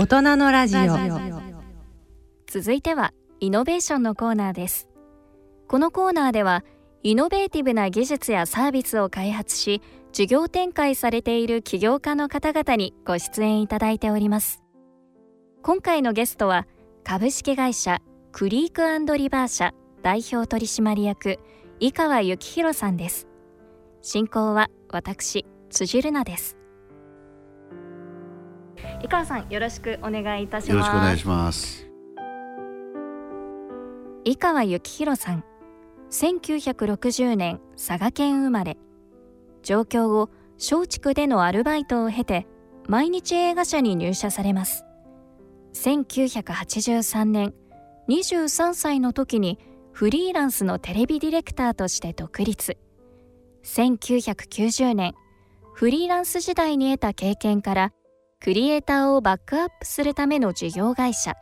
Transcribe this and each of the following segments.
大人のラジオ。続いてはイノベーションのコーナーです。このコーナーではイノベーティブな技術やサービスを開発し事業展開されている起業家の方々にご出演いただいております。今回のゲストは株式会社クリークリバー社代表取締役井川幸宏さんです。進行は私辻るなです。井川さんよろしくお願いいたします。よろしくお願いします。井川幸宏さん1960年佐賀県生まれ。上京後松竹でのアルバイトを経て毎日映画社に入社されます。1983年23歳の時にフリーランスのテレビディレクターとして独立。1990年フリーランス時代に得た経験からクリエイターをバックアップするための事業会社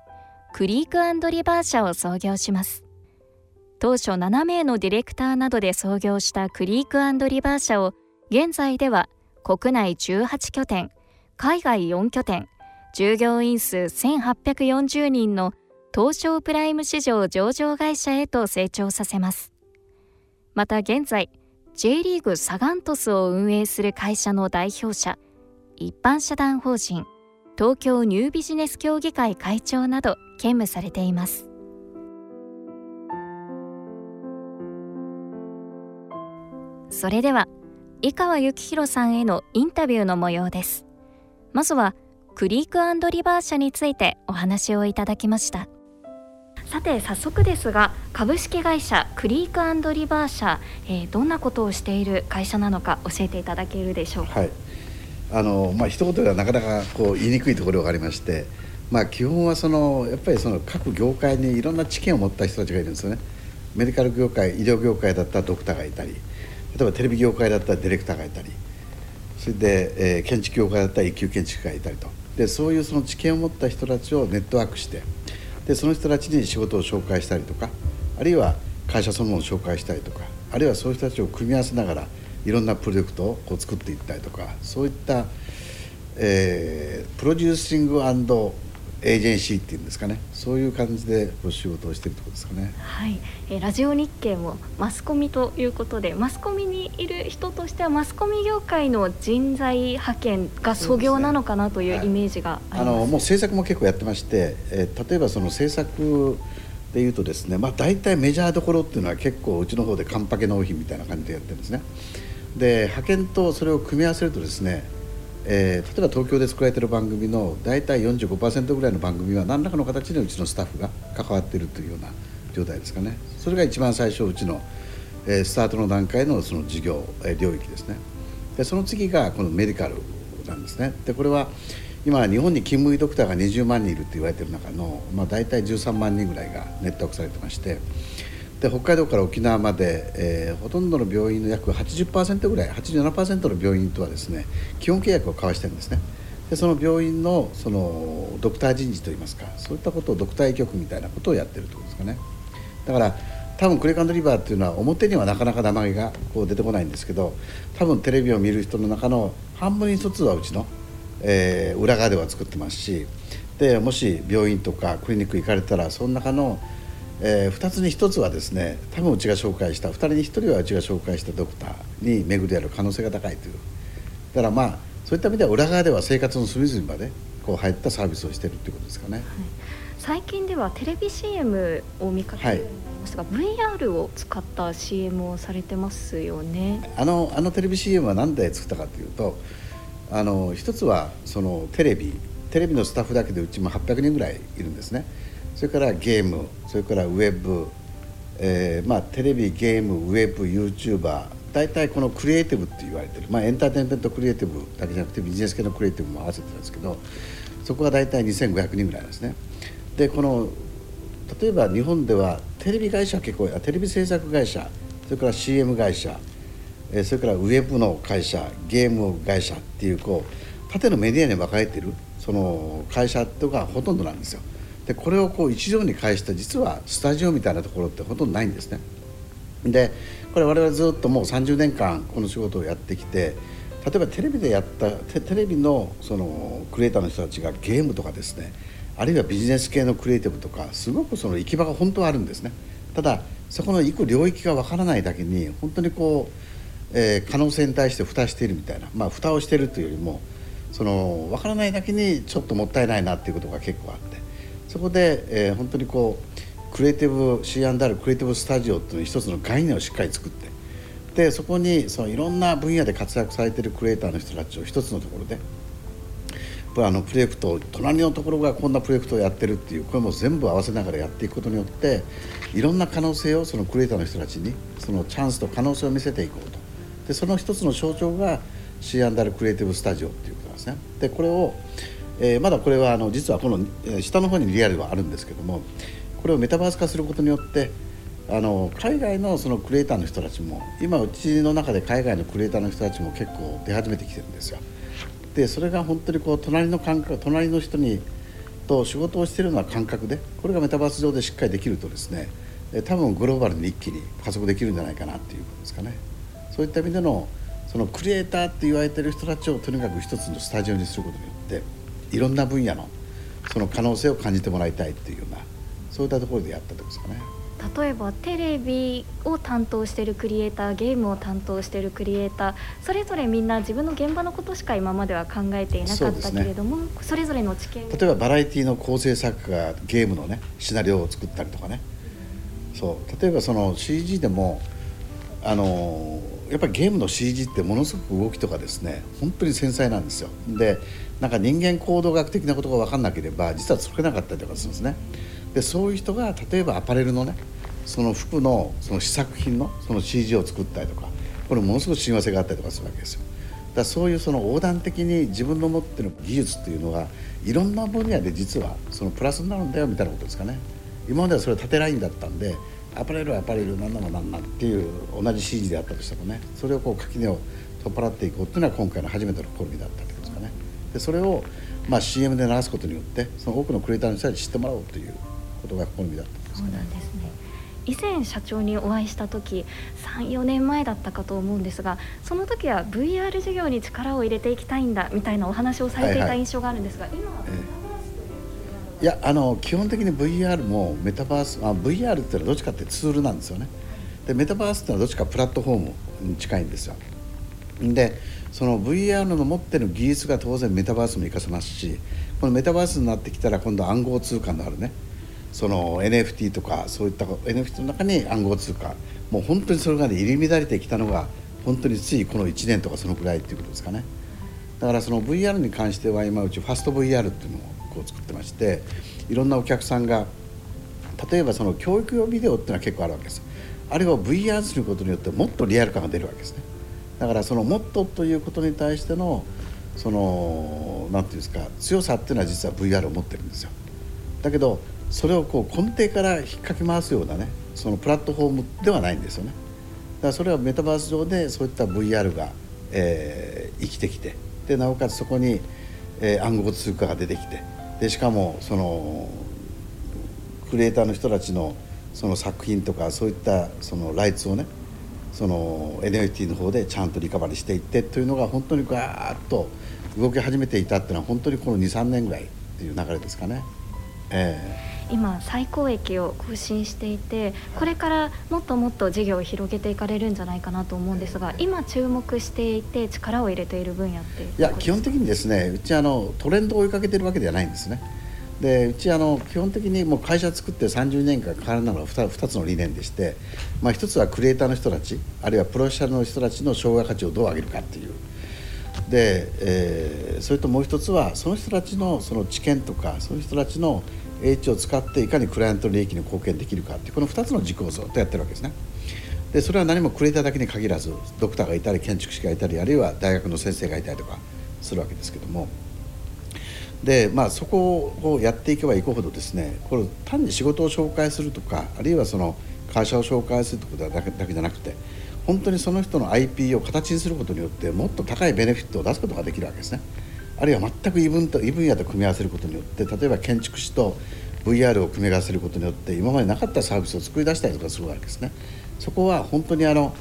クリークリバー社を創業します。当初7名のディレクターなどで創業したクリークリバー社を現在では国内18拠点海外4拠点従業員数1840人の東証プライム市場上場会社へと成長させます。また現在 J リーグサガントスを運営する会社の代表者一般社団法人東京ニュービジネス協議会会長など兼務されています。それでは井川幸宏さんへのインタビューの模様です。まずはクリークリバー社についてお話をいただきました。さて早速ですが株式会社クリークリバー社、えー、どんなことをしている会社なのか教えていただけるでしょうか？はいあのまあ一言ではなかなかこう言いにくいところがありましてまあ基本はそのやっぱりその各業界にいろんな知見を持った人たちがいるんですよね。メディカル業界医療業界だったらドクターがいたり例えばテレビ業界だったらディレクターがいたりそれで、えー、建築業界だったら一級建築家がいたりと。でそういうその知見を持った人たちをネットワークしてでその人たちに仕事を紹介したりとかあるいは会社そのものを紹介したりとかあるいはそういう人たちを組み合わせながらいろんなプロジェクトをこう作っていったりとかそういった、えー、プロデューシングエージェンシーっていうんですかねそういう感じでお仕事をしているところですかね。はい、えー、ラジオ日経もマスコミということでマスコミにいる人としてはマスコミ業界の人材派遣が創業なのかなというイメージがあります、ねはい、あのもう制作も結構やってまして、えー、例えばその制作でいうとですね、まあ、大体メジャーどころっていうのは結構うちの方でカンパケ納品みたいな感じでやってるんですね。で派遣とそれを組み合わせるとですねえー、例えば東京で作られている番組の大体45%ぐらいの番組は何らかの形でうちのスタッフが関わっているというような状態ですかね。それが一番最初うちの、えー、スタートの段階のその事業、えー、領域ですね。でその次がこのメディカルなんですね。でこれは今日本に勤務医ドクターが20万人いるって言われてる中の、まあ、大体13万人ぐらいがネットワークされてましてで北海道から沖縄まで、えー、ほとんどの病院の約80%ぐらい87%の病院とはですね基本契約を交わしてるんですね。でその病院のそのドクター人事といいますかそういったことをドクター医局みたいなことをやってるということですかね。だから多分クレカンドリバーっていうのは表にはなかなか名前がこう出てこないんですけど多分テレビを見る人の中の半分に一つはうちの、えー、裏側では作ってますしでもし病院とかクリニック行かれたらその中のえー、2つに1つはですね多分うちが紹介した2人に1人はうちが紹介したドクターに巡り合う可能性が高いという。だからまあそういった意味では裏側では生活の隅々までこう入ったサービスをしてるっていうことですかね、はい、最近ではテレビ CM を見かけるようになりましたが、はい、VR を使った CM をされてますよね。あのあのテレビ CM は何で作ったかというとあの一つはそのテレビテレビのスタッフだけでうちも800人ぐらいいるんですねそれからゲームそれからウェブ、えーまあ、テレビゲームウェブ YouTuber 大体このクリエイティブって言われてる、まあ、エンターテインメントクリエイティブだけじゃなくてビジネス系のクリエイティブも合わせてるんですけどそこが大体2500人ぐらいなんですね。でこの例えば日本ではテレビ会社結構テレビ制作会社それから CM 会社それからウェブの会社ゲーム会社っていうこう縦のメディアに分かれてるその会社とかほとんどなんですよ。でこれをこう一条に返した実はスタジオみたいなところってほとんどないんですね。でこれ我々ずっともう30年間この仕事をやってきて例えばテレビでやったテレビのそのクリエイターの人たちがゲームとかですねあるいはビジネス系のクリエイティブとかすごくその行き場が本当はあるんですねただそこの行く領域がわからないだけに本当にこう、えー、可能性に対して蓋しているみたいなまあ蓋をしているというよりもその分からないだけにちょっともったいないなっていうことが結構あってそこで、えー、本当にこうクリエイティブ C&R クリエイティブスタジオっていう一つの概念をしっかり作ってでそこにそのいろんな分野で活躍されてるクリエイターの人たちを一つのところであのプロジェクト隣のところがこんなプロジェクトをやってるっていうこれも全部合わせながらやっていくことによっていろんな可能性をそのクリエイターの人たちにそのチャンスと可能性を見せていこうと。でその一つの象徴が C&R クリエイティブスタジオっていうことなんですね。でこれを、えー、まだこれはあの実はこの下の方にリアルはあるんですけどもこれをメタバース化することによってあの海外のそのクリエイターの人たちも今うちの中で海外のクリエイターの人たちも結構出始めてきてるんですよ。でそれが本当にこう隣の感覚隣の人にと仕事をしてるような感覚でこれがメタバース上でしっかりできるとですね多分グローバルに一気に加速できるんじゃないかなっていうことですかね。そういった意味でのそのクリエイターって言われてる人たちをとにかく一つのスタジオにすることによっていろんな分野のその可能性を感じてもらいたいっていうようなそういったところでやったとですかね。例えばテレビを担当しているクリエイターゲームを担当しているクリエイターそれぞれみんな自分の現場のことしか今までは考えていなかったけれどもそ、ね,、れぞれの知見例えばバラエティーの構成作家がゲームのねシナリオを作ったりとかね。そう。例えばその CG でもあのやっぱりゲームの CG ってものすごく動きとかですね本当に繊細なんですよ。でなんか人間行動学的なことが分かんなければ実は作れなかったりとかするんですね。でそういう人が例えばアパレルのねその服のその試作品のその CG を作ったりとかこれものすごく親和性があったりとかするわけですよ。だそういうその横断的に自分の持ってる技術っていうのがいろんな分野で実はそのプラスになるんだよみたいなことですかね。今まではそれは縦ラインだったんでアパレルはアパレル何なの何なっていう同じ CG であったとしてもねそれをこう垣根を取っ払っていこうっていうのは今回の初めての試みだった。でそれをまあ CM で流すことによってその多くのクリエイターの人に知ってもらおうということが試みだったんですね。そうなんですね。以前社長にお会いした時34年前だったかと思うんですがその時は VR 事業に力を入れていきたいんだみたいなお話をされていた印象があるんですが、はい。はい、今は、えいやあの基本的に VR もメタバースあ VR っていうのはどっちかってツールなんですよね。でメタバースっていうのはどっちかプラットフォームに近いんですよでその VR の持ってる技術が当然メタバースも生かせますしこのメタバースになってきたら今度暗号通貨のあるね。その NFT とかそういった NFT の中に暗号通貨。もう本当にそれが、ね、入り乱れてきたのが本当についこの1年とかそのくらいっていうことですかね。だからその VR に関しては今うちファスト VR っていうのをこう作ってましていろんなお客さんが例えばその教育用ビデオっていうのは結構あるわけです。あれを VR することによってもっとリアル感が出るわけですね。だからそのもっとということに対してのその何て言うんですか強さっていうのは実は VR を持ってるんですよ。だけどそれをこう根底から引っかき回すようなねそのプラットフォームではないんですよね。だからそれはメタバース上でそういった VR が、えー、生きてきてでなおかつそこに、えー、暗号通貨が出てきてでしかもそのクリエイターの人たちのその作品とかそういったそのライツをねその NFT の方でちゃんとリカバリーしていってというのが本当にガーッと動き始めていたっていうのは本当にこの23年ぐらいっていう流れですかね。えー、今最高益を更新していてこれからもっともっと事業を広げていかれるんじゃないかなと思うんですが今注目していて力を入れている分野っていや基本的にですねうちあのトレンドを追いかけてるわけではないんですね。でうちあの基本的にもう会社作って30年間変わらないのが 2, 2つの理念でして、まあ、1つはクリエイターの人たちあるいはプロフェッショナルの人たちの障害価値をどう上げるかっていうで、えー、それともう一つはその人たちのその知見とかその人たちの英知を使っていかにクライアントの利益に貢献できるかっていうこの2つの軸をずっとやってるわけですね。でそれは何もクリエイターだけに限らずドクターがいたり建築士がいたりあるいは大学の先生がいたりとかするわけですけどもで、まあ、そこをやっていけばいくほどですねこれ単に仕事を紹介するとかあるいはその会社を紹介するということだけだけじゃなくて本当にその人の IP を形にすることによってもっと高いベネフィットを出すことができるわけですね。あるいは全く異分と異分野と組み合わせることによって例えば建築士と VR を組み合わせることによって今までなかったサービスを作り出したりとかするわけですね。そこは本当にあの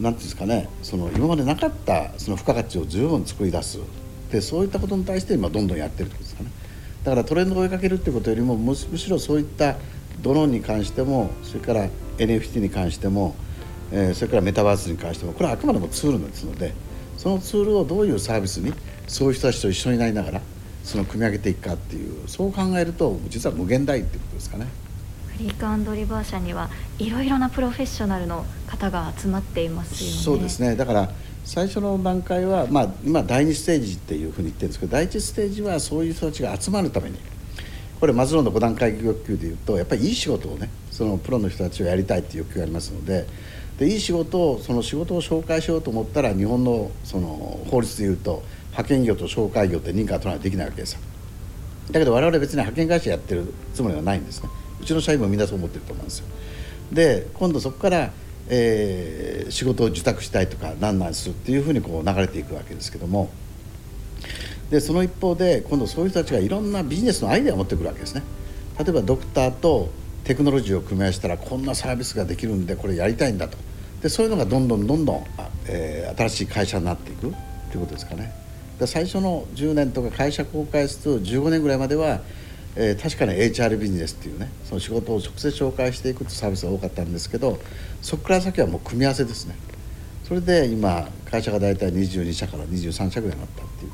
なんていうんですかねその今までなかったその付加価値を十分作り出すでそういったことに対して今どんどんやってるってことですかねだからトレンドを追いかけるってことよりもむしろそういったドローンに関してもそれから NFT に関しても、えー、それからメタバースに関してもこれはあくまでもツールですのでそのツールをどういうサービスにそういう人たちと一緒になりながらその組み上げていくかっていうそう考えると実は無限大っていうことですかね。フリークリバー社にはいろいろなプロフェッショナルの方が集まっていますよね。そうですねだから最初の段階は、まあ、今第2ステージっていうふうに言ってるんですけど第1ステージはそういう人たちが集まるためにこれマズローの5段階欲求でいうとやっぱりいい仕事をねそのプロの人たちをやりたいっていう欲求がありますのででいい仕事をその仕事を紹介しようと思ったら日本のその法律でいうと派遣業と紹介業って認可取らないとできないわけですよ。だけど我々別に派遣会社やってるつもりはないんですね。うちの社員もみんなそう思ってると思うんですよ。で今度そこからえー、仕事を受託したいとか何々するっていうふうにこう流れていくわけですけどもでその一方で今度そういう人たちがいろんなビジネスのアイデアを持ってくるわけですね。例えばドクターとテクノロジーを組み合わせたらこんなサービスができるんでこれやりたいんだと。でそういうのがどんどんどんどん、えー、新しい会社になっていくということですかね。で最初の10年とか会社公開すると15年ぐらいまではえー、確かに HR ビジネスっていうねその仕事を直接紹介していくってサービスが多かったんですけどそこから先はもう組み合わせですね。それで今会社が大体22社から23社ぐらいになったっていう。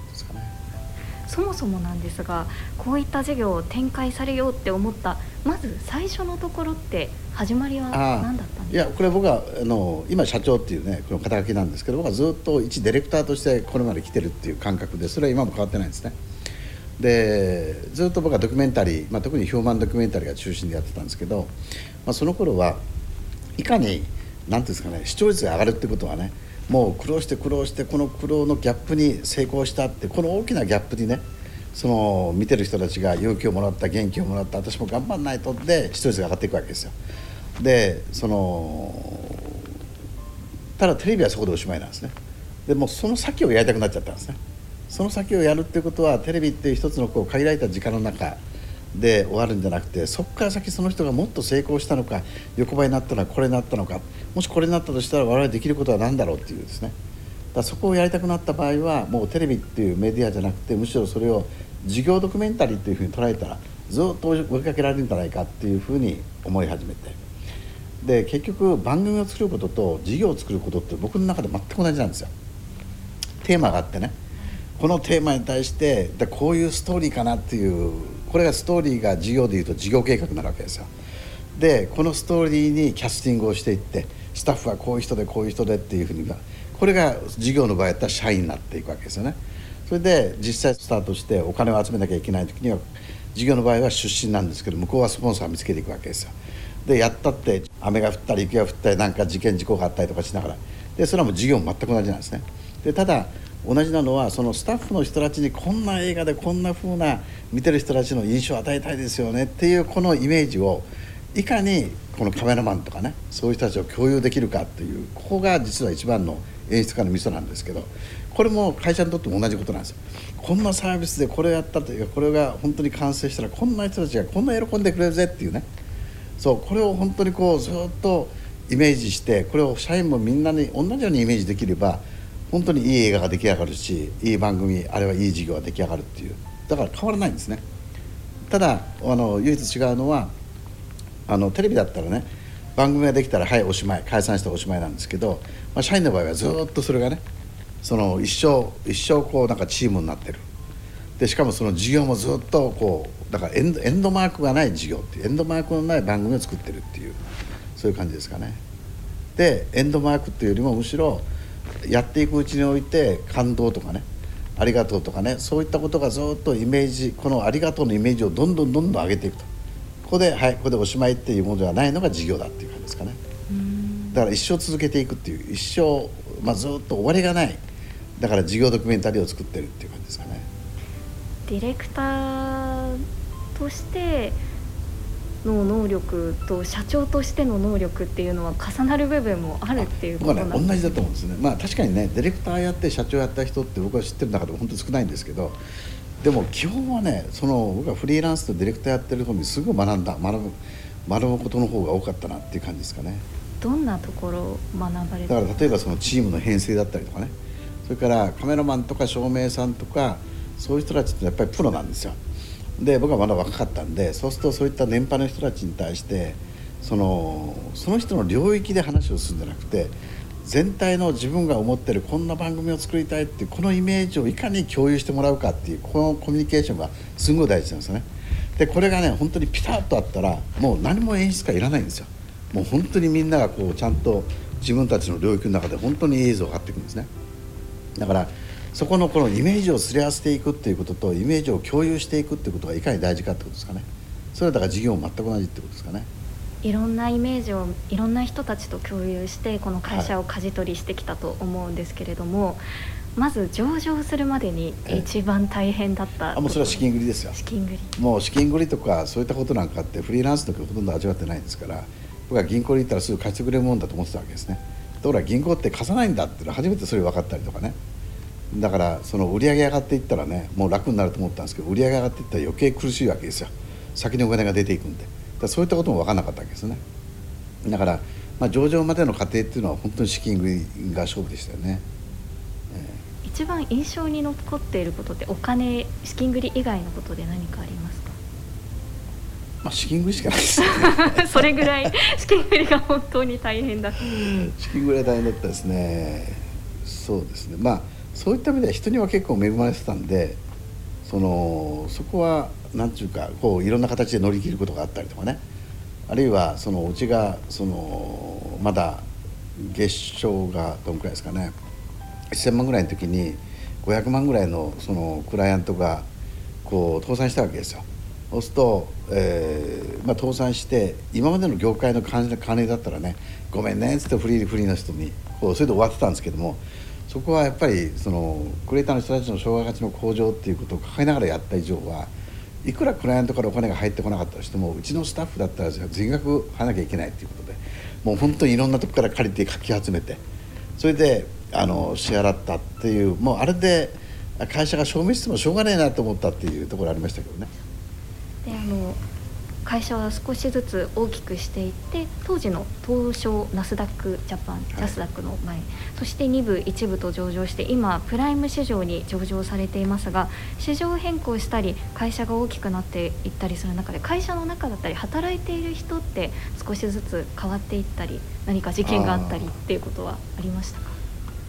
そもそもなんですがこういった事業を展開されようって思ったまず最初のところって始まりは何だったんですか？いやこれ僕はあの今社長っていうねこの肩書きなんですけど僕はずっと一ディレクターとしてこれまで来てるっていう感覚でそれは今も変わってないんですね。でずっと僕はドキュメンタリー、まあ、特にヒューマンドキュメンタリーが中心でやってたんですけど、まあ、その頃はいかに何ていうんですかね視聴率が上がるってことはねもう苦労して苦労してこの苦労のギャップに成功したってこの大きなギャップにねその見てる人たちが勇気をもらった元気をもらった私も頑張んないとで視聴率が上がっていくわけですよ。でそのただテレビはそこでおしまいなんですね。でもその先をやりたくなっちゃったんですね。その先をやるっていうことはテレビっていう一つのこう限られた時間の中で終わるんじゃなくてそこから先その人がもっと成功したのか横ばいになったのはこれになったのかもしこれになったとしたら我々できることは何だろうっていうですね。だそこをやりたくなった場合はもうテレビっていうメディアじゃなくてむしろそれを事業ドキュメンタリーというふうに捉えたらずっと追いかけられるんじゃないかっていうふうに思い始めて。で結局番組を作ることと事業を作ることって僕の中で全く同じなんですよ。テーマがあってね。このテーマに対してでこういうストーリーかなっていうこれがストーリーが事業でいうと事業計画になるわけですよ。でこのストーリーにキャスティングをしていってスタッフはこういう人でこういう人でっていうふうにこれが事業の場合やったら社員になっていくわけですよね。それで実際スタートしてお金を集めなきゃいけない時には事業の場合は出身なんですけど向こうはスポンサー見つけていくわけですよ。でやったって雨が降ったり雪が降ったりなんか事件事故があったりとかしながら。でそれはもう事業も全く同じなんですね。でただ同じなのはそのスタッフの人たちにこんな映画でこんな風な見てる人たちの印象を与えたいですよねっていうこのイメージをいかにこのカメラマンとかねそういう人たちを共有できるかっていうここが実は一番の演出家のミソなんですけどこれも会社にとっても同じことなんですよ。こんなサービスでこれをやったというかこれが本当に完成したらこんな人たちがこんな喜んでくれるぜっていうねそうこれを本当にこうずっとイメージしてこれを社員もみんなに同じようにイメージできれば本当にいい映画が出来上がるしいい番組あれはいい事業が出来上がるっていう。だから変わらないんですね。ただあの唯一違うのはあのテレビだったらね番組ができたらはいおしまい解散しておしまいなんですけど、まあ、社員の場合はずっとそれがねその一生一生こうなんかチームになってる。でしかもその事業もずっとこうだからエンドエンドマークがない事業っていうエンドマークのない番組を作ってるっていうそういう感じですかね。でエンドマークっていうよりもむしろやっていくうちにおいて感動とかねありがとうとかねそういったことがずっとイメージこのありがとうのイメージをどんどんどんどん上げていくと。ここではいここでおしまいっていうものではないのが事業だっていう感じですかね。だから一生続けていくっていう一生、まあ、ずっと終わりがない。だから事業ドキュメンタリーを作ってるっていう感じですかね。ディレクターとしての能力と社長としての能力っていうのは重なる部分もあるっていうことなんですね、同じだと思うんですね。まあ確かにねディレクターやって社長やった人って僕は知ってる中でも本当に少ないんですけどでも基本はねその僕はフリーランスとディレクターやってる方にすごい学んだ学ぶ学ぶことの方が多かったなっていう感じですかね。どんなところを学ばれだから例えばそのチームの編成だったりとかね。それからカメラマンとか照明さんとかそういう人たちってやっぱりプロなんですよで僕はまだ若かったんでそうするとそういった年配の人たちに対してそのその人の領域で話をするんじゃなくて全体の自分が思ってるこんな番組を作りたいっていうこのイメージをいかに共有してもらうかっていうこのコミュニケーションがすごい大事なんですよね。でこれがね本当にピタッとあったらもう何も演出家いらないんですよ。もう本当にみんながこうちゃんと自分たちの領域の中で本当に映像が上がっていくんですね。だからそこのこのイメージをすり合わせていくっていうこととイメージを共有していくっていうことがいかに大事かってことですかね。それはだから事業も全く同じってことですかね。いろんなイメージをいろんな人たちと共有してこの会社を舵取りしてきたと思うんですけれども、はい、まず上場するまでに一番大変だった、あもうそれは資金繰りですよ。資金繰り。もう資金繰りとかそういったことなんかってフリーランスの時ほとんど味わってないんですから僕は銀行に行ったらすぐ貸してくれるもんだと思ってたわけですね。ところが銀行って貸さないんだって初めてそれ分かったりとかねだからその売り上げ上がっていったらねもう楽になると思ったんですけど売り上げ上がっていったら余計苦しいわけですよ。先にお金が出ていくんで。だそういったことも分からなかったわけですね。だから、まあ、上場までの過程っていうのは本当に資金繰りが勝負でしたよね、えー、一番印象に残っていることってお金資金繰り以外のことで何かありますか？まあ資金繰りしかないです、ね、それぐらい資金繰りが本当に大変だった。資金繰りは大変だったですね。そうですね。まあそういった意味では人には結構恵まれてたんでそのそこは何て言うかこういろんな形で乗り切ることがあったりとかねあるいはそのうちがそのまだ月賞がどんくらいですかね1000万ぐらいの時に500万ぐらいのそのクライアントがこう倒産したわけですよ。そうすると、えーまあ、倒産して今までの業界の金だったらね「ごめんね」っつってフリーフリーの人にこうそれで終わってたんですけどもそこはやっぱりそのクリエイターの人たちの障害価値の向上っていうことを抱えながらやった以上はいくらクライアントからお金が入ってこなかったとしてもうちのスタッフだったら全額払わなきゃいけないっていうことでもう本当にいろんなとこから借りてかき集めてそれであの支払ったっていうもうあれで会社が消滅してもしょうがないなと思ったっていうところありましたけどね。であの会社は少しずつ大きくしていって当時の東証ナスダックジャパン、はい、ナスダックの前そして2部1部と上場して今プライム市場に上場されていますが市場変更したり会社が大きくなっていったりする中で会社の中だったり働いている人って少しずつ変わっていったり何か事件があったりっていうことはありましたか？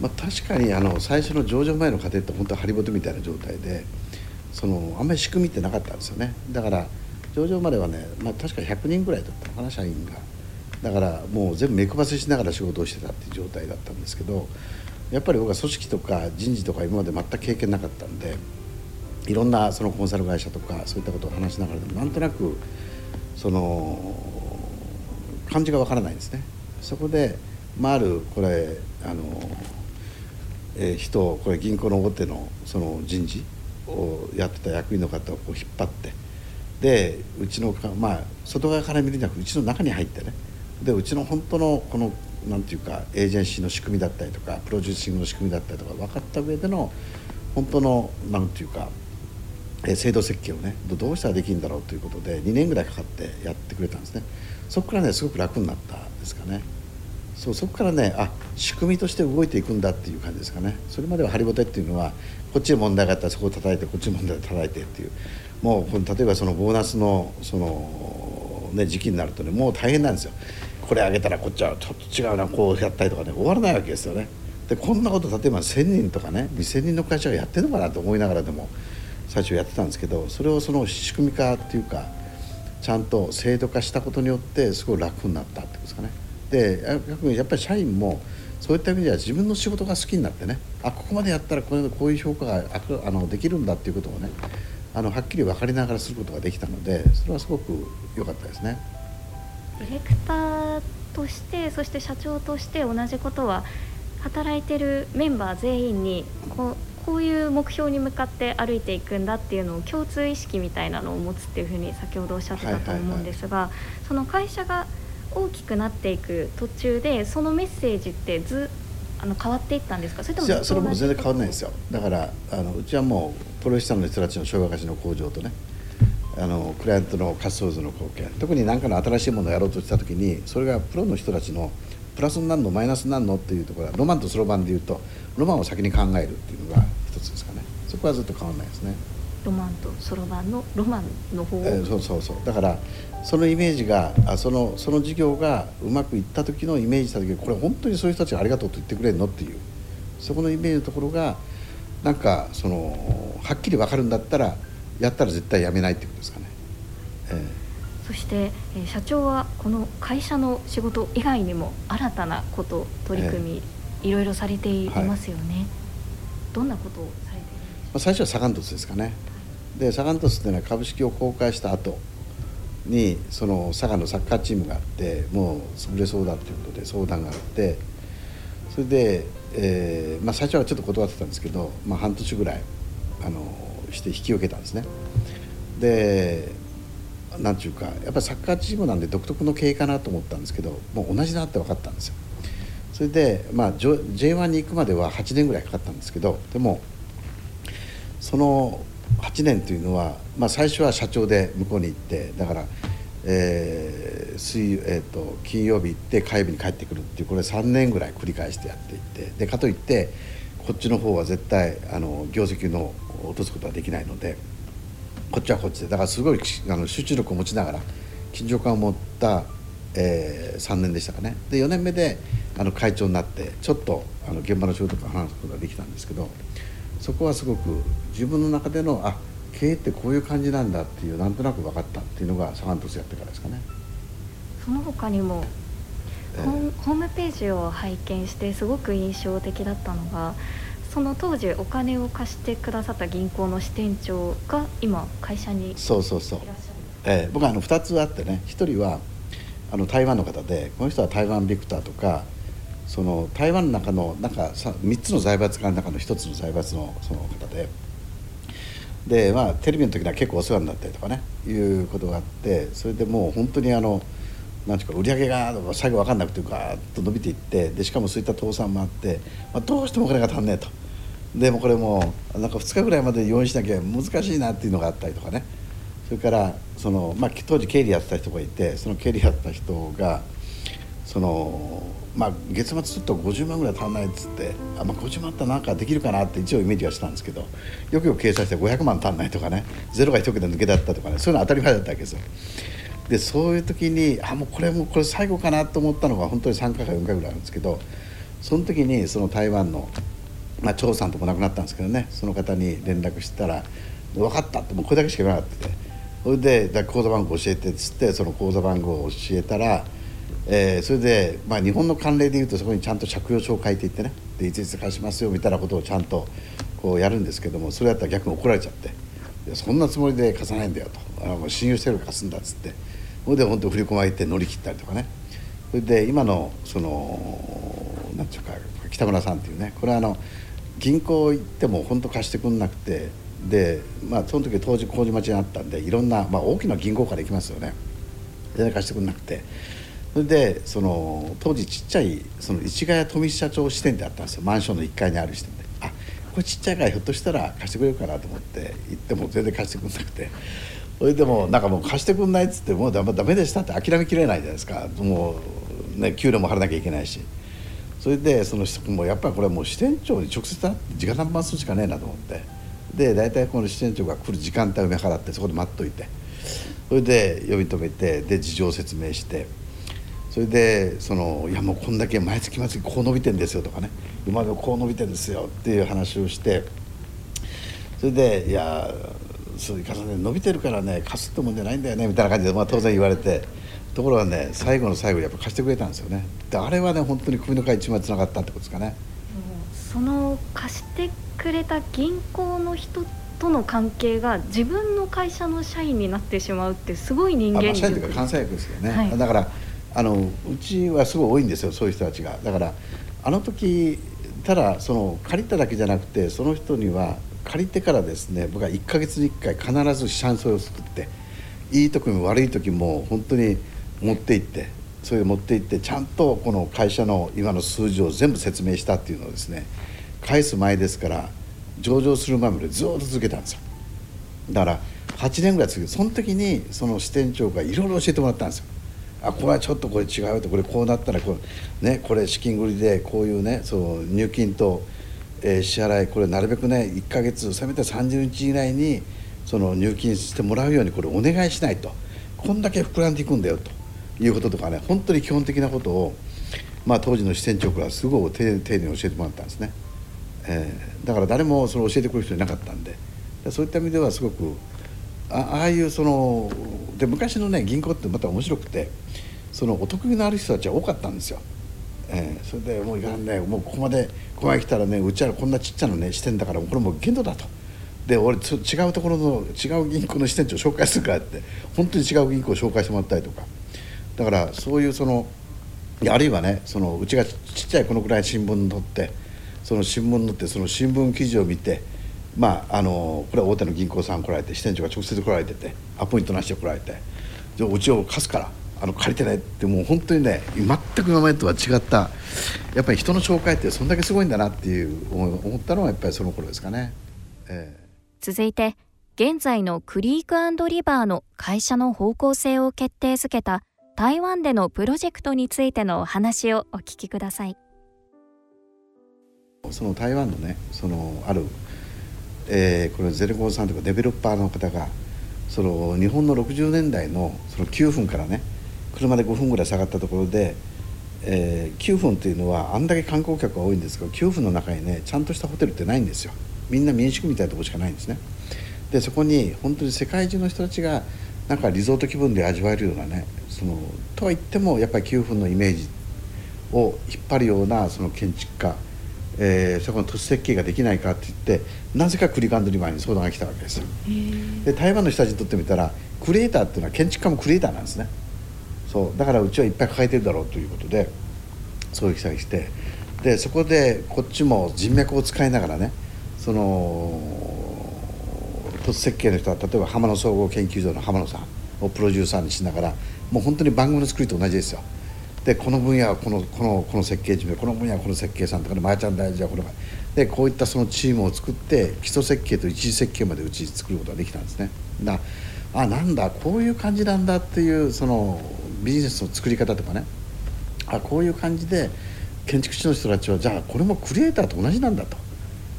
まあ、確かにあの最初の上場前の過程って本当はハリボテみたいな状態でそのあんまり仕組みってなかったんですよね。だから上場まではね、まあ、確か100人ぐらいだったのかな社員がだからもう全部目配せしながら仕事をしてたっていう状態だったんですけどやっぱり僕は組織とか人事とか今まで全く経験なかったんでいろんなそのコンサル会社とかそういったことを話しながらでもなんとなくその感じがわからないんですね。そこで、まあ、あるこれあの、えー、人これ銀行の大手のその人事をやってた役員の方をこう引っ張ってでうちのまあ外側から見るんじゃなくうちの中に入ってね。でうちの本当のこのなんていうかエージェンシーの仕組みだったりとかプロデューシングの仕組みだったりとか分かった上での本当のなんていうか制度設計をねどうしたらできるんだろうということで2年ぐらいかかってやってくれたんですね。そこからねすごく楽になったですかね。そうそこからねあ仕組みとして動いていくんだっていう感じですかね。それまではハリボテっていうのはこっちで問題があったらそこを叩いてこっちで問題を叩いてっていうもう例えばそのボーナスのその、ね、時期になるとねもう大変なんですよ。これあげたらこっちはちょっと違うなこうやったりとかね終わらないわけですよね。でこんなこと例えば1,000人とかね2,000人の会社がやってるのかなと思いながらでも最初やってたんですけどそれをその仕組み化っていうかちゃんと制度化したことによってすごい楽になったってことですかね。で逆にやっぱり社員もそういった意味では自分の仕事が好きになってねあここまでやったらこれこういう評価があのできるんだっていうことをねあのはっきり分かりながらすることができたのでそれはすごく良かったですね。ディレクターとしてそして社長として同じことは働いてるメンバー全員にこうこういう目標に向かって歩いていくんだっていうのを共通意識みたいなのを持つっていうふうに先ほどおっしゃってたと思うんですが、その会社が大きくなっていく途中でそのメッセージってずあの変わっていったんですか？それともいやそれも全然変わらないですよ。だからあのうちはもうプロフェッショナルの人たちの障害価値の向上とねあのクライアントの活動図の貢献。特に何かの新しいものをやろうとした時にそれがプロの人たちのプラスになるのマイナスになるのっていうところはロマンとそろばんでいうとロマンを先に考えるっていうのが一つですかね。そこはずっと変わらないですねロマンとそろばんのロマンの方、えー、そうそうそうだからそのイメージがあそのその事業がうまくいった時のイメージした時これ本当にそういう人たちがありがとうと言ってくれるのっていうそこのイメージのところがなんかそのはっきり分かるんだったらやったら絶対やめないっていうことですかね。えー、そして、えー、社長はこの会社の仕事以外にも新たなこと取り組み、えー、いろいろされていますよね。はい、どんなことをされているんでしょうか。最初はサガントスですかね。でサガントスっていうのは株式を公開した後にその佐賀のサッカーチームがあってもう潰れそうだっていうことで相談があってそれで、えーまあ、最初はちょっと断ってたんですけど、まあ、半年ぐらいあのして引き受けたんですね。でなんていうかやっぱりサッカーチームなんで独特の経営かなと思ったんですけどもう同じだって分かったんですよ。それで、まあ、J1 に行くまでは8年ぐらいかかったんですけどでもその8年というのは、まあ、最初は社長で向こうに行ってだから、えー水えーと、金曜日行って火曜日に帰ってくるっていうこれ3年ぐらい繰り返してやっていってでかといってこっちの方は絶対あの業績の落とすことはできないのでこっちはこっちでだからすごいあの集中力を持ちながら緊張感を持った、えー、3年でしたかね。で4年目であの会長になってちょっとあの現場の仕事か話すことができたんですけどそこはすごく自分の中でのあ経営ってこういう感じなんだっていうなんとなく分かったっていうのがサガン鳥栖やってからですかね。その他にも、えー、ホームページを拝見してすごく印象的だったのがその当時お金を貸してくださった銀行の支店長が今会社にそうそうそう、えー、僕はあの2つあってね。1人はあの台湾の方でこの人は台湾ビクターとかその台湾の中のなんか3つの財閥からの中の1つの財閥のその方で。でまあテレビの時には結構お世話になったりとかねいうことがあってそれでもう本当にあのなんていうか売り上げが最後分かんなくてガーッと伸びていってでしかもそういった倒産もあって、まあ、どうしてもお金が足んねえと。でもこれもなんか2日ぐらいまで用意しなきゃ難しいなっていうのがあったりとかね。それからその、まあ、当時経理やってた人がいてその経理やってた人がそのまあ、月末ちょっと50万ぐらい足らないっつってあ、まあ、50万あったらなんかできるかなって一応イメージはしたんですけどよくよく計算して500万足んないとかねゼロが1桁抜けだったとかねそういうの当たり前だったわけですよ。でそういう時にあもうこれもこれ最後かなと思ったのが本当に3回か4回ぐらいあるんですけどその時にその台湾の、まあ、張さんとも亡くなったんですけどねその方に連絡したら「分かった」ってもうこれだけしか言わなかったてそれで口座番号教えてっつってその口座番号を教えたらえー、それで、まあ、日本の慣例でいうとそこにちゃんと借用書を書いていってねでいついつ貸しますよみたいなことをちゃんとこうやるんですけどもそれやったら逆に怒られちゃってそんなつもりで貸さないんだよと。あもう信用してるから貸すんだっつってそれで本当振り込まれて乗り切ったりとかね。それで今のその何て言うか北村さんっていうねこれはあの銀行行っても本当貸してくんなくてでまあその時当時麹町にあったんでいろんな、まあ、大きな銀行から行きますよね。全然貸してくんなくて。それでその当時ちっちゃいその市ヶ谷富社長支店であったんですよ。マンションの1階にある支店で。あこれちっちゃいからひょっとしたら貸してくれるかなと思って行っても全然貸してくれなくて。それでもなんかもう貸してくんないっつってもうだダメでしたって諦めきれないじゃないですか。もうね給料も払わなきゃいけないし。それでそのもやっぱりこれもう支店長に直接会って直談判するしかねえなと思って。で大体この支店長が来る時間帯を見計らってそこで待っといて。それで呼び止めてで事情を説明して。それでそのいやもうこんだけ毎月毎月こう伸びてんですよとかね。今までこう伸びてんですよっていう話をしてそれでいやそういう重ね伸びてるからね貸すってもんじゃないんだよねみたいな感じで、まあ、当然言われて。ところがね最後の最後やっぱ貸してくれたんですよね。であれはね本当に首の皮一枚つながったってことですかね。その貸してくれた銀行の人との関係が自分の会社の社員になってしまうってすごい人間力、まあ、社員というか関西役ですよね、はい、だからあのうちはすごい多いんですよそういう人たちが。だからあの時ただその借りただけじゃなくてその人には借りてからですね僕は1か月に1回必ずシャンソンを作っていい時も悪い時も本当に持って行ってそれで持って行ってちゃんとこの会社の今の数字を全部説明したっていうのをですね返す前ですから上場する前までずっと続けたんですよ。だから8年ぐらい続けてその時にその支店長がいろいろ教えてもらったんですよ。あこれはちょっとこれ違うと。これこうなったらこれ,、ね、これ資金繰りでこういうねそう入金と、えー、支払いこれなるべくね1か月せめて30日以内にその入金してもらうようにこれお願いしないと。こんだけ膨らんでいくんだよと。いうこととかね本当に基本的なことを、まあ、当時の支店長からすごい丁寧に教えてもらったんですね、えー、だから誰もそれ教えてくれる人いなかったんでそういった意味ではすごくああいうそので昔のね銀行ってまた面白くてそのお得意のある人たちは多かったんですよ。えー、それでもういかんねもうここまでここまで来たらねうちはこんなちっちゃなね支店だからこれもう限度だと。で俺違うところの違う銀行の支店長紹介するからって本当に違う銀行を紹介してもらったりとかだからそういうそのあるいはねそのうちがちっちゃいこのくらい新聞に載ってその新聞に載ってその新聞記事を見てまああのこれは大手の銀行さん来られて支店長が直接来られててアポイントなしで来られて「うちを貸すからあの借りてね」ってもう本当にね全く今までとは違ったやっぱり人の紹介ってそんだけすごいんだなっていう思ったのはやっぱりその頃ですかね。えー、続いて現在のクリークリバーの会社の方向性を決定づけた台湾でのプロジェクトについてのお話をお聞きください。その台湾のねそのあるえー、これゼレコンさんとかデベロッパーの方がその日本の60年代のその9分からね車で5分ぐらい下がったところで、えー、9分というのはあんだけ観光客が多いんですけど9分の中にねちゃんとしたホテルってないんですよ。みんな民宿みたいなとこしかないんですね。でそこに本当に世界中の人たちがなんかリゾート気分で味わえるようなねそのとは言ってもやっぱり9分のイメージを引っ張るようなその建築家えー、そこの都市設計ができないかって言ってなぜかクリカンドリバーに相談が来たわけですよ。で台湾の人たちにとってみたらクリエイターっていうのは建築家もクリエイターなんですね。そう。だからうちはいっぱい抱えてるだろうということでそういう記載して。でそこでこっちも人脈を使いながらねその都市設計の人は例えば浜野総合研究所の浜野さんをプロデューサーにしながらもう本当に番組の作りと同じですよでこの分野はこのこのこの設計事務この分野はこの設計さんとかでマーチャンダイズはこれがで。こういったそのチームを作って基礎設計と一次設計までうち作ることができたんですね。だあなんだこういう感じなんだっていうそのビジネスの作り方とかね。あこういう感じで建築士の人たちはじゃあこれもクリエイターと同じなんだと。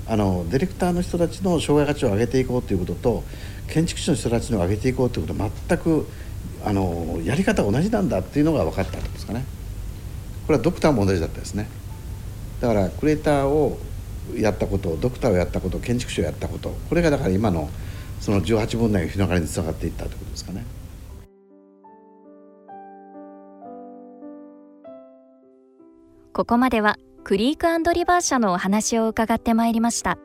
あのディレクターの人たちの障害価値を上げていこうということと建築士の人たちの上げていこうということは全くあのやり方同じなんだっていうのが分かったんですかね。これはドクターも同じだったですね。だからクリエイターをやったことドクターをやったこと建築士をやったことこれがだから今のその18分内の広がりにつながっていったということですかね。ここまではクリークリバー社のお話を伺ってまいりました。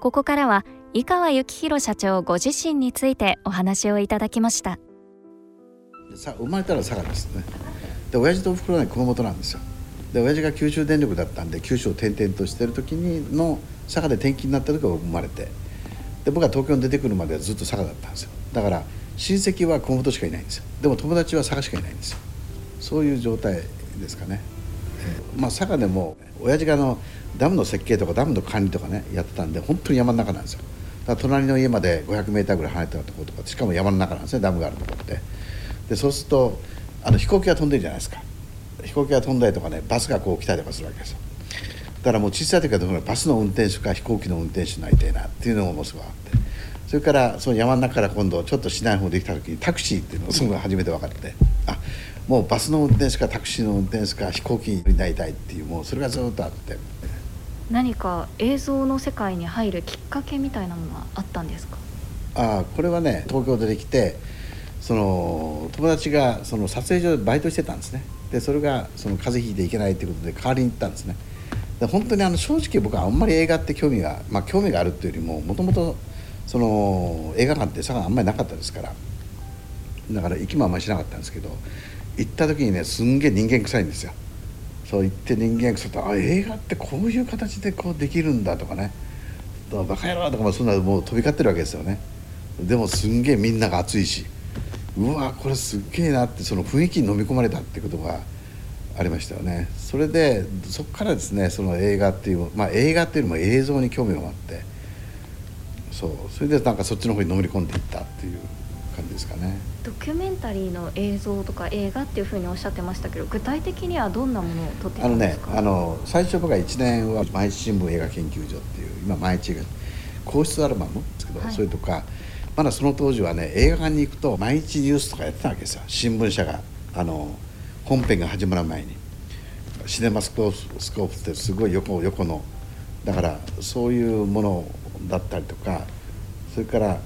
ここからは井川幸宏社長ご自身についてお話をいただきました。さ生まれたら佐賀ですね。で親父とおふくろは熊本なんですよ。で親父が九州電力だったんで九州を転々としてる時にの佐賀で転勤になった時は生まれて。で僕は東京に出てくるまではずっと佐賀だったんですよ。だから親戚は熊本しかいないんですよ。でも友達は佐賀しかいないんですよ。そういう状態ですかね、えー、まあ佐賀でも親父があのダムの設計とかダムの管理とかねやってたんで本当に山の中なんですよ。だから隣の家まで 500m ぐらい離れたところとかしかも山の中なんですねダムがあるところって。でそうするとあの飛行機が飛んでるじゃないですか。飛行機が飛んだりとかねバスがこう来たりとかするわけですよ。だからもう小さい時からバスの運転手か飛行機の運転手になりたいなっていうのももうすごいあって。それからその山の中から今度ちょっと市内の方できた時にタクシーっていうのがすごい初めて分かって。あもうバスの運転手かタクシーの運転手か飛行機になりたいっていうもうそれがずっとあって。何か映像の世界に入るきっかけみたいなものはあったんですか？あこれはね東京出てきてその友達がその撮影所でバイトしてたんですね。でそれがその風邪ひいていけないということで代わりに行ったんですね。で本当にあの正直僕はあんまり映画って興味がまあ興味があるっていうよりももともとその映画館って佐賀あんまりなかったですから。だから行きもあんまりしなかったんですけど行った時にねすんげえ人間臭いんですよ。そう言って人間臭いとあ映画ってこういう形でこうできるんだとかね。バカ野郎とかもそんなもう飛び交ってるわけですよね。でもすんげえみんなが熱いし。うわこれすっげえなってその雰囲気に飲み込まれたってことがありましたよね。それでそこからですねその映画っていうまあ映画っていうのも映像に興味があって。そう。それでなんかそっちの方にのめり込んでいったっていう感じじですかね。ドキュメンタリーの映像とか映画っていうふうにおっしゃってましたけど具体的にはどんなものを撮ってたんですか？あのねあの最初僕は1年は毎日新聞映画研究所っていう今毎日が皇室アルバムですけど、はい、それとかまだその当時はね映画館に行くと毎日ニュースとかやってたわけですよ。新聞社があの本編が始まる前に。シネマスコープってすごい横横の。だからそういうものだったりとかそれから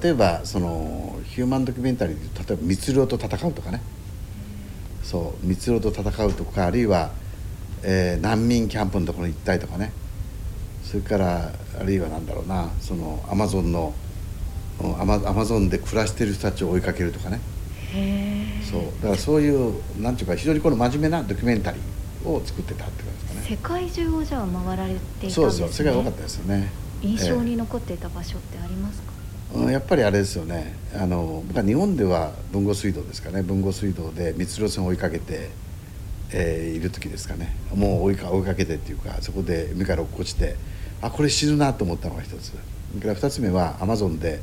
例えばそのヒューマンドキュメンタリーで例えば密漁と戦うとかね。そう密漁と戦うとかあるいは、えー、難民キャンプのところに行ったりとかね。それからあるいは何だろうなそのアマゾンのアマアマゾンで暮らしてる人たちを追いかけるとかね。そう。だからそういうなんていうか非常にこの真面目なドキュメンタリーを作ってたって感じですかね。世界中をじゃあ回られていたんですね。そうです世界多かったですよね。印象に残っていた場所ってありますか、えー、やっぱりあれですよね。あの僕は日本では豊後水道ですかね。豊後水道で密漁船を追いかけて、えー、いる時ですかね。もう追いか追いかけてっていうかそこで海から落っこちてあこれ死ぬなと思ったのが一つ。それから二つ目はアマゾンで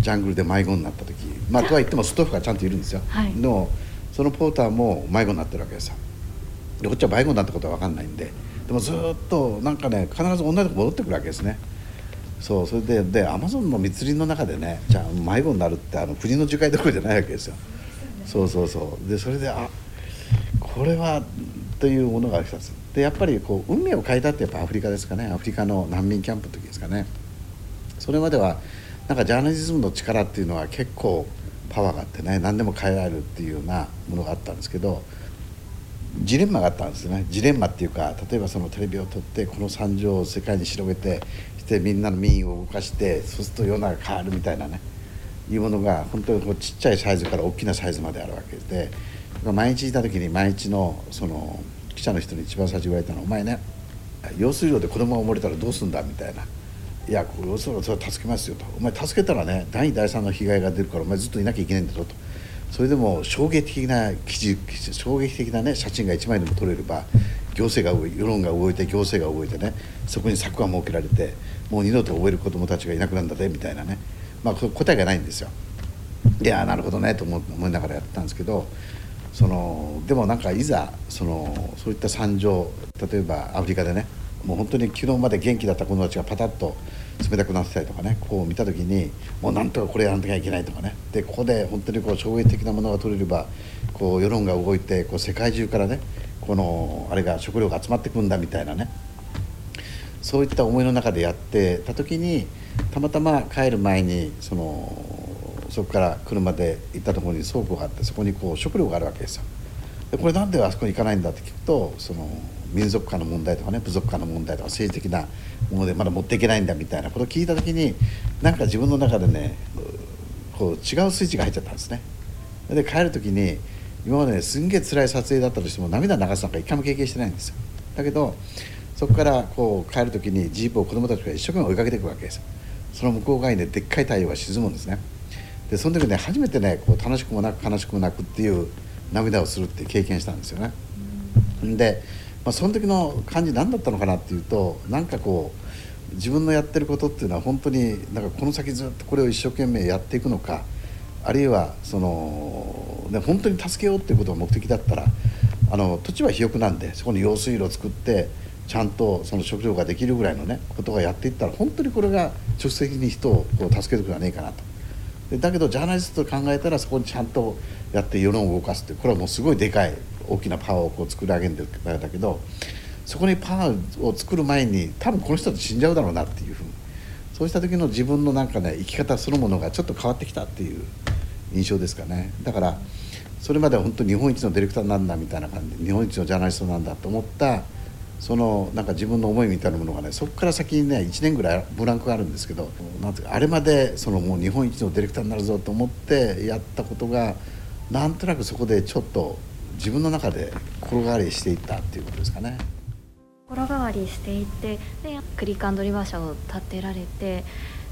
ジャングルで迷子になった時まあとは言ってもストーフがちゃんといるんですよ、はい、でもそのポーターも迷子になってるわけですよ。でこっちは迷子になったことは分かんないんで。でもずっとなんかね必ず同じとこ戻ってくるわけですね。そうそれででアマゾンの密林の中でねじゃあ迷子になるってあの国の樹海どころじゃないわけですよ。そうそうそう。でそれであこれはというものが一つでやっぱりこう運命を変えたってやっぱアフリカですかね。アフリカの難民キャンプの時ですかね。それまではなんかジャーナリズムの力っていうのは結構パワーがあってね何でも変えられるっていうようなものがあったんですけどジレンマがあったんですよねジレンマっていうか例えばそのテレビを撮ってこの惨状を世界に広げてしてみんなの民意を動かしてそうすると世の中変わるみたいなねいうものが本当にこうちっちゃいサイズから大きなサイズまであるわけで毎日いた時に毎日のその記者の人に一番最初言われたのは「お前ね用水路で子供が溺れたらどうすんだ」みたいな。いやこれそれは助けますよと。お前助けたらね第2第3の被害が出るからお前ずっといなきゃいけないんだぞと。それでも衝撃的な記事衝撃的なね写真が1枚でも撮れれば行政が世論が動いて行政が動いてねそこに策が設けられてもう二度と覚える子どもたちがいなくなるんだぜみたいなね。まあ答えがないんですよ。いやなるほどねと思いながらやったんですけどそのでもなんかいざそのそういった惨状例えばアフリカでねもう本当に昨日まで元気だった子たちがパタッと冷たくなってたりとかねこう見た時にもうなんとかこれやらなきゃいけないとかねでここで本当にこう衝撃的なものが取れればこう世論が動いてこう世界中からねこのあれが食料が集まってくんだみたいなねそういった思いの中でやってた時にたまたま帰る前にそのそこから車で行ったところに倉庫があってそこにこう食料があるわけですよ。でこれなんであそこに行かないんだって聞くとその民族間の問題とかね部族間の問題とか政治的なものでまだ持っていけないんだみたいなことを聞いた時になんか自分の中でねこう違うスイッチが入っちゃったんですね。で帰る時に今までねすんげえ辛い撮影だったとしても涙流すなんか一回も経験してないんですよ。だけどそこからこう帰る時にジープを子供たちが一生懸命追いかけていくわけですよ。その向こう側にねでっかい太陽が沈むんですね。でその時ね初めてねこう楽しくもなく悲しくもなくっていう涙をするって経験したんですよね。でまあ、その時の感じ何だったのかなっていうとなんかこう自分のやってることっていうのは本当になんかこの先ずっとこれを一生懸命やっていくのかあるいはその、ね、本当に助けようっていうことが目的だったらあの土地は肥沃なんでそこに用水路を作ってちゃんとその食料ができるぐらいのねことがやっていったら本当にこれが直接的に人をこう助けることはねえかなと。でだけどジャーナリストと考えたらそこにちゃんとやって世論を動かすってこれはもうすごいでかい大きなパワーをこう作り上げるんだけどそこにパワーを作る前に多分この人たち死んじゃうだろうなっていうふうに。そうした時の自分のなんかね生き方そのものがちょっと変わってきたっていう印象ですかね。だからそれまでは本当日本一のディレクターなんだみたいな感じで日本一のジャーナリストなんだと思ったそのなんか自分の思いみたいなものがねそこから先にね1年ぐらいブランクがあるんですけどなんていうかあれまでそのもう日本一のディレクターになるぞと思ってやったことがなんとなくそこでちょっと自分の中で心変わりしていったっていうことですかね。心変わりしていってでクリックアンドリバー社を建てられて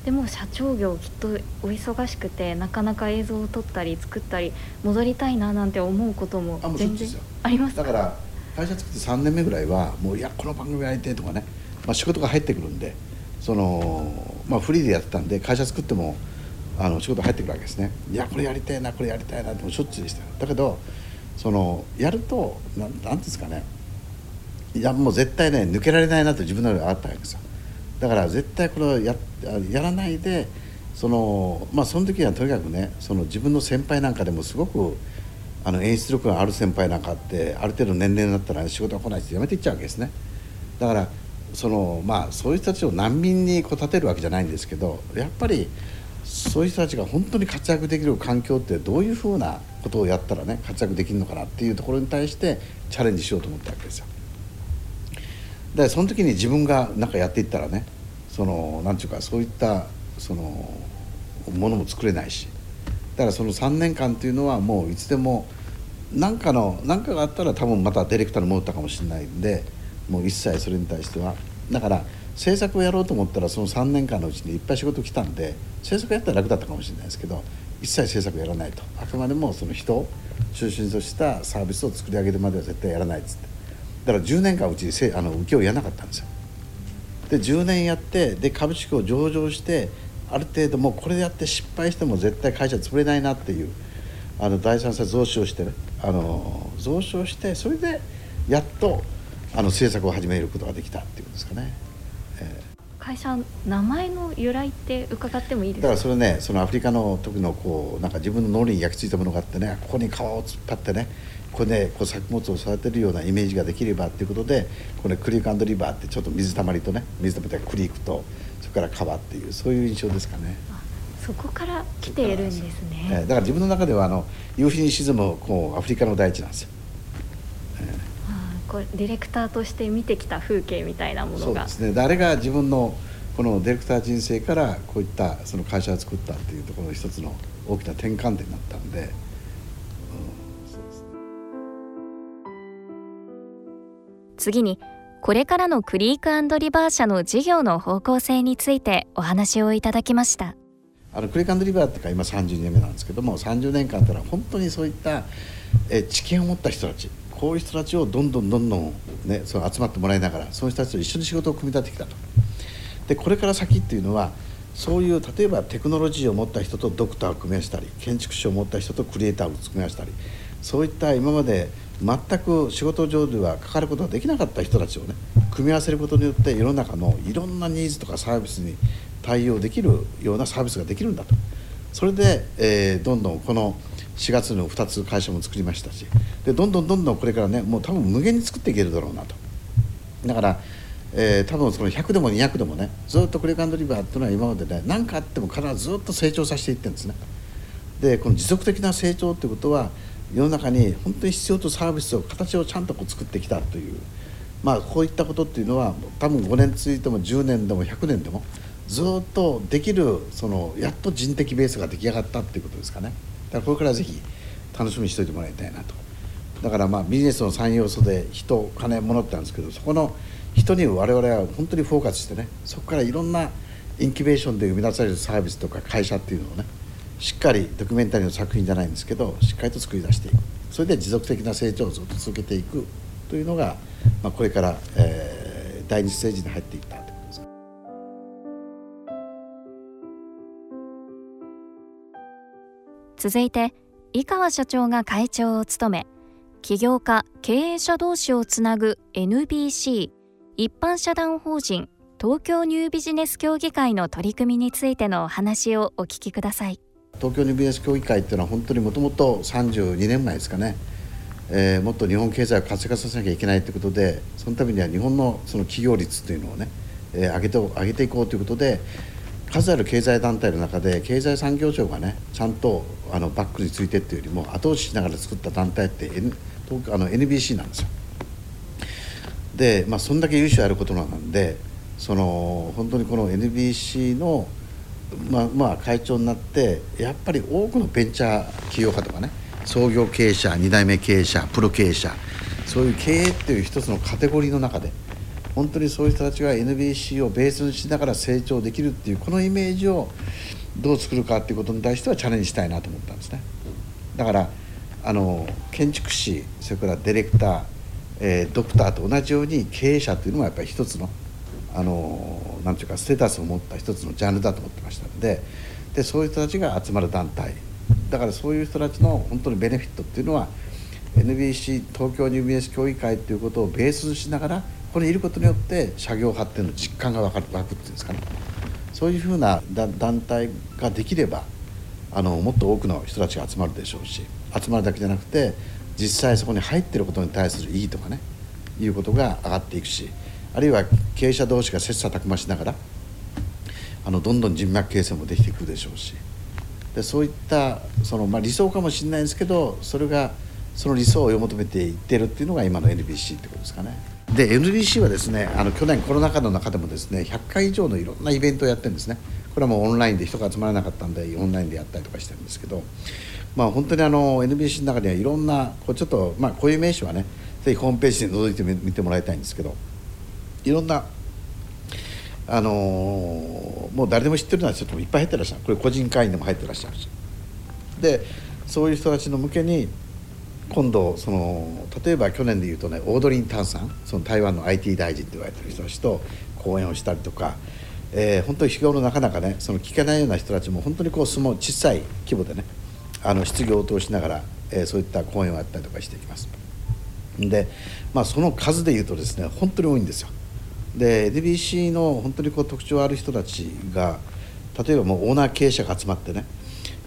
でも社長業きっとお忙しくてなかなか映像を撮ったり作ったり戻りたいななんて思うことも全然ありますだから会社作って3年目ぐらいはもういやこの番組やりたいとかね、まあ、仕事が入ってくるんでその、まあ、フリーでやってたんで会社作ってもあの仕事入ってくるわけですね。いやこれやりたいなこれやりたいなってもしょっちゅうでした。だけどそのやると何なんですかね。いやもう絶対ね抜けられないなと自分の中であったわけですよ。だから絶対これをややらないでそのまあその時はとにかくねその自分の先輩なんかでもすごくあの演出力がある先輩なんかってある程度年齢になったら、仕事が来ないってやめていっちゃうわけですね。だからそのまあそういう人たちを難民にこう立てるわけじゃないんですけどやっぱりそういう人たちが本当に活躍できる環境ってどういうふうなことをやったらね活躍できるのかなっていうところに対してチャレンジしようと思ったわけですよ。でその時に自分が何かやっていったらねその何て言うかそういったそのものも作れないしだからその3年間っていうのはもういつでも何かの何かがあったら多分またディレクターの戻ったかもしれないんでもう一切それに対してはだから制作をやろうと思ったらその3年間のうちにいっぱい仕事来たんで制作やったら楽だったかもしれないですけど一切制作やらないと。あくまでもその人を中心としたサービスを作り上げるまでは絶対やらないっつって。だから10年間うちにあの請け負いやらなかったんですよ。で10年やってで株式を上場してある程度もうこれでやって失敗しても絶対会社潰れないなっていうあの第三者増資をしてねあの増資をしてそれでやっとあの政策を始めることができたっていうことですかね。えー、会社名前の由来って伺ってもいいですか？だからそれねそのアフリカの時のこうなんか自分の脳裏に焼き付いたものがあってねここに川を突っ張ってねこれねこう作物を育てるようなイメージができればっていうことでこれクリークリバーってちょっと水たまりとね水たまりとクリークとそれから川っていうそういう印象ですかね。そこから来ているんですね。だから自分の中ではあの夕日に沈むこうアフリカの大地なんですよ。こうディレクターとして見てきた風景みたいなものが。そうですね。誰が自分のこのディレクター人生からこういったその会社を作ったっていうところの一つの大きな転換点になったんで、次にこれからのクリークリバー社の事業の方向性についてお話をいただきました。あのクリークリバーっていうか今32年目なんですけども30年間ってのは本当にそういったえ知見を持った人たちこういう人たちをどんどんどんどん、ね、その集まってもらいながらその人たちと一緒に仕事を組み立ててきたと。でこれから先っていうのはそういう例えばテクノロジーを持った人とドクターを組み合わせたり建築士を持った人とクリエイターを組み合わせたりそういった今まで全く仕事上ではかかることができなかった人たちをね組み合わせることによって世の中のいろんなニーズとかサービスに対応できるようなサービスができるんだとそれで、えー、どんどんこの4月の2つ会社も作りましたしでどんどんどんどんこれからねもう多分無限に作っていけるだろうなとだから、えー、多分その100でも200でもねずっとクレカンドリバーっていうのは今までね何かあっても必ずずっと成長させていってるんですねでこの持続的な成長っていうことは世の中に本当に必要とサービスを形をちゃんとこう作ってきたというまあこういったことっていうのは多分5年続いても10年でも100年でもずっとできるそのやっと人的ベースが出来上がったっていうことですかね。だからこれからぜひ楽しみにしておいてもらいたいなと。だからまあビジネスの3要素で人金物ってあるんですけどそこの人に我々は本当にフォーカスしてねそこからいろんなインキュベーションで生み出されるサービスとか会社っていうのをねしっかりドキュメンタリーの作品じゃないんですけどしっかりと作り出していく。それで持続的な成長をずっと続けていくというのが、まあ、これから、えー、第二ステージに入っていった続いて井川社長が会長を務め起業家経営者同士をつなぐ NBC 一般社団法人東京ニュービジネス協議会の取り組みについてのお話をお聞きください。東京ニュービジネス協議会っていうのは本当にもともと32年前ですかね、えー、もっと日本経済を活性化させなきゃいけないということでそのためには日本のその企業率というのをね、えー、上げて上げていこうということで数ある経済団体の中で経済産業省がねちゃんとあのバックについてっていうよりも後押ししながら作った団体って、N、あの NBC なんですよ。でまあそんだけ優秀あることなんでその本当にこの NBC のまあ、まあ会長になってやっぱり多くのベンチャー企業家とかね創業経営者2代目経営者プロ経営者そういう経営っていう一つのカテゴリーの中で本当にそういう人たちが NBC をベースにしながら成長できるっていうこのイメージをどう作るかっていうことに対してはチャレンジしたいなと思ったんですね。だからあの建築士それからディレクター、えー、ドクターと同じように経営者というのもやっぱり一つのあのなんていうかステータスを持った一つのジャンルだと思ってましたのででそういう人たちが集まる団体。だからそういう人たちの本当にベネフィットっていうのは NBC 東京ニュービジネス協議会ということをベースにしながらここにいることによって社業発展の実感が湧く湧くっていうんですかね。そういうふうな団体ができればあのもっと多くの人たちが集まるでしょうし集まるだけじゃなくて実際そこに入ってることに対する意義とかねいうことが上がっていくしあるいは経営者同士が切磋琢磨しながらあのどんどん人脈形成もできていくでしょうしでそういったその、まあ、理想かもしれないんですけどそれがその理想を追い求めていってるっていうのが今の NBC ってことですかね。で NBC はですねあの去年コロナ禍の中でもですね100回以上のいろんなイベントをやってるんですね。これはもうオンラインで人が集まらなかったんでオンラインでやったりとかしてるんですけどまあ本当にあの NBC の中にはいろんなこうちょっとまあこういう名詞はねぜひホームページで覗いてみてもらいたいんですけどいろんなあのー、もう誰でも知ってるのはちょっといっぱい入ってらっしゃる。これ個人会員でも入ってらっしゃるし。でそういう人たちの向けに今度その例えば去年でいうとねオードリン・タンさんその台湾の IT 大臣と言われてる人たちと講演をしたりとか、えー、本当に日頃なかなかねその聞けないような人たちも本当にこう相撲小さい規模でねあの失業を通しながら、えー、そういった講演をやったりとかしていきます。で、まあ、その数でいうとですね本当に多いんですよ。で DBC の本当にこう特徴ある人たちが例えばもうオーナー経営者が集まってね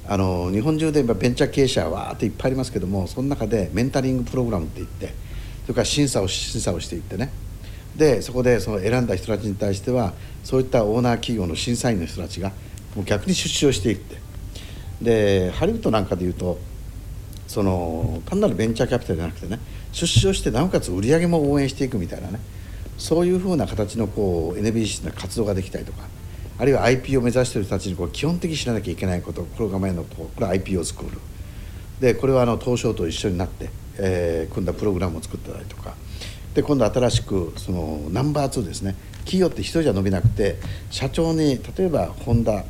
あの日本中でベンチャー経営者はわっていっぱいありますけどもその中でメンタリングプログラムっていってそれから審査を審査をしていってね。でそこでその選んだ人たちに対してはそういったオーナー企業の審査員の人たちがもう逆に出資をしていって。でハリウッドなんかでいうとその単なるベンチャーキャピタルじゃなくてね出資をしてなおかつ売り上げも応援していくみたいなねそういうふうな形のこう NBC の活動ができたりとかあるいは IP を目指している人たちにこう基本的に知らなきゃいけないことこれが前のここれは IPO スクールでこれはあの東証と一緒になって、えー、組んだプログラムを作ったりとか。で今度新しくそのナンバー2ですね。企業って一人じゃ伸びなくて社長に例えばホンダ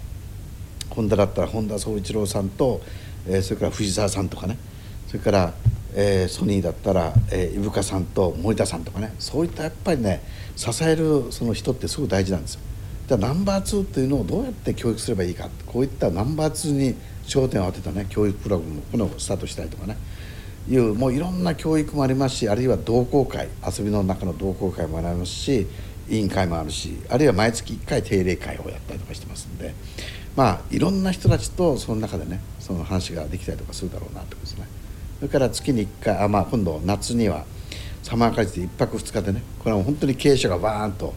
ホンダだったら本田宗一郎さんと、えー、それから藤沢さんとかね。それから、えー、ソニーだったら、えー、伊深さんと森田さんとかね。そういったやっぱりね支えるその人ってすごく大事なんですよ。じゃあナンバー2っていうのをどうやって教育すればいいか。こういったナンバー2に焦点を当てたね教育プログラムこのスタートしたりとかね。いうもういろんな教育もありますしあるいは同好会遊びの中の同好会もありますし委員会もあるしあるいは毎月1回定例会をやったりとかしてますんで。まあいろんな人たちとその中でねその話ができたりとかするだろうなということですね。それから月に1回あ、まあ、今度夏にはサマーカジで1泊2日でねこれは本当に経営者がバーンと、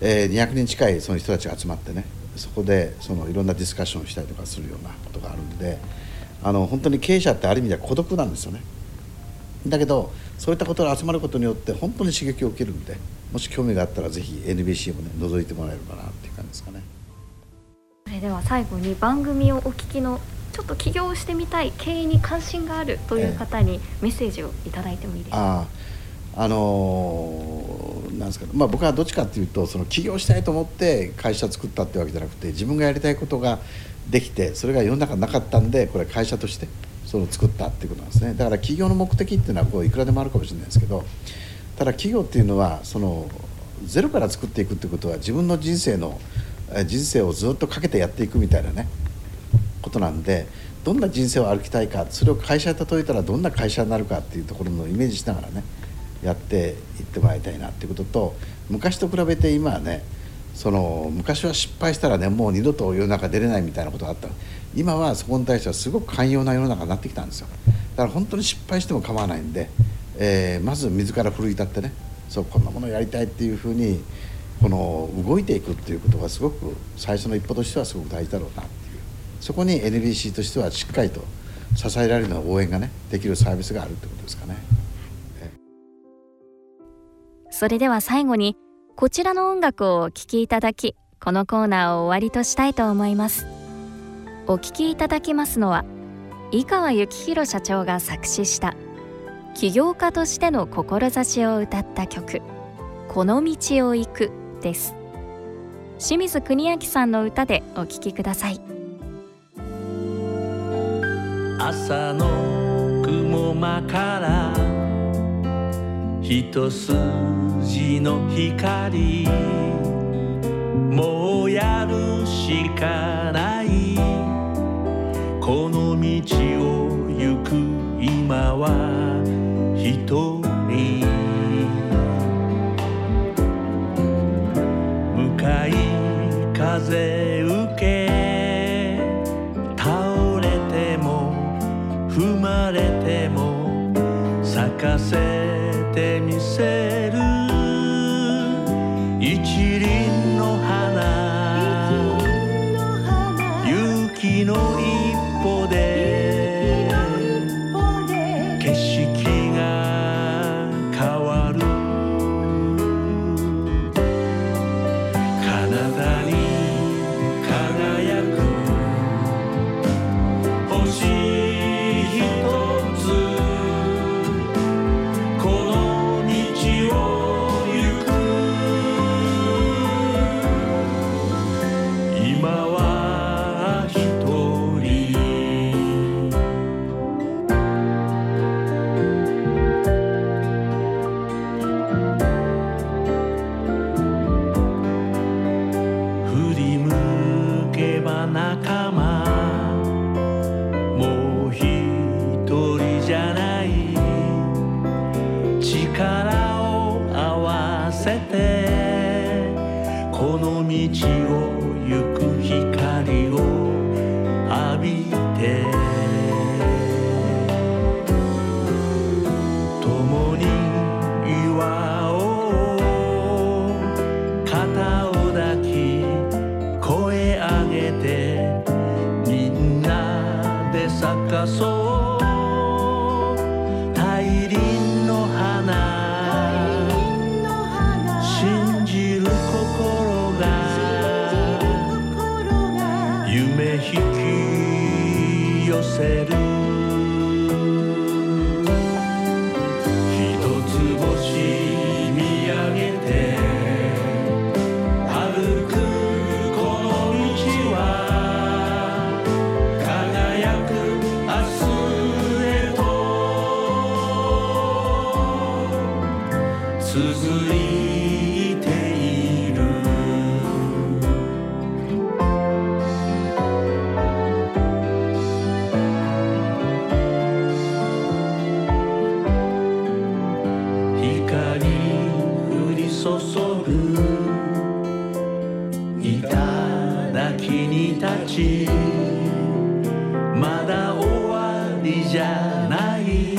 えー、200人近いその人たちが集まってねそこでそのいろんなディスカッションをしたりとかするようなことがあるんであの本当に経営者ってある意味では孤独なんですよねだけどそういったことが集まることによって本当に刺激を受けるんでもし興味があったらぜひ NBC もね覗いてもらえればなっていう感じですかね。それでは最後に番組をお聞きのちょっと起業してみたい経営に関心があるという方にメッセージを頂いてもいいですか、ええあのなんですか、まあ、僕はどっちかっていうとその起業したいと思って会社作ったってわけじゃなくて自分がやりたいことができてそれが世の中なかったんでこれ会社としてその作ったっていうことなんですね。だから起業の目的っていうのはこういくらでもあるかもしれないですけどただ企業っていうのはそのゼロから作っていくってことは自分の人生の人生をずっとかけてやっていくみたいなねことなんでどんな人生を歩きたいかそれを会社に例えたらどんな会社になるかっていうところのイメージしながらねやっていってもらいたいなっていうことと昔と比べて今はねその昔は失敗したらねもう二度と世の中出れないみたいなことがあった今はそこに対してはすごく寛容な世の中になってきたんですよ。だから本当に失敗しても構わないんで、えー、まず自ら奮い立ってねそうこんなものをやりたいっていうふうにこの動いていくっていうことがすごく最初の一歩としてはすごく大事だろうなっていう。そこに NBC としてはしっかりと支えられるような応援がねできるサービスがあるってことですかね。それでは最後にこちらの音楽をお聴きいただきこのコーナーを終わりとしたいと思います。お聴きいただきますのは井川幸宏社長が作詞した起業家としての志を歌った曲この道を行くです。清水国明さんの歌でお聴きください。朝の雲間から一筋の光。もうやるしかない。この道を行く今は一人。向かい風受け。倒れても踏まれても。咲かせ中じゃない」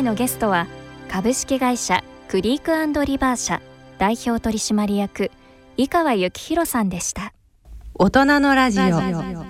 回のゲストは株式会社クリークリバー社代表取締役井川幸宏さんでした。大人のラジオ。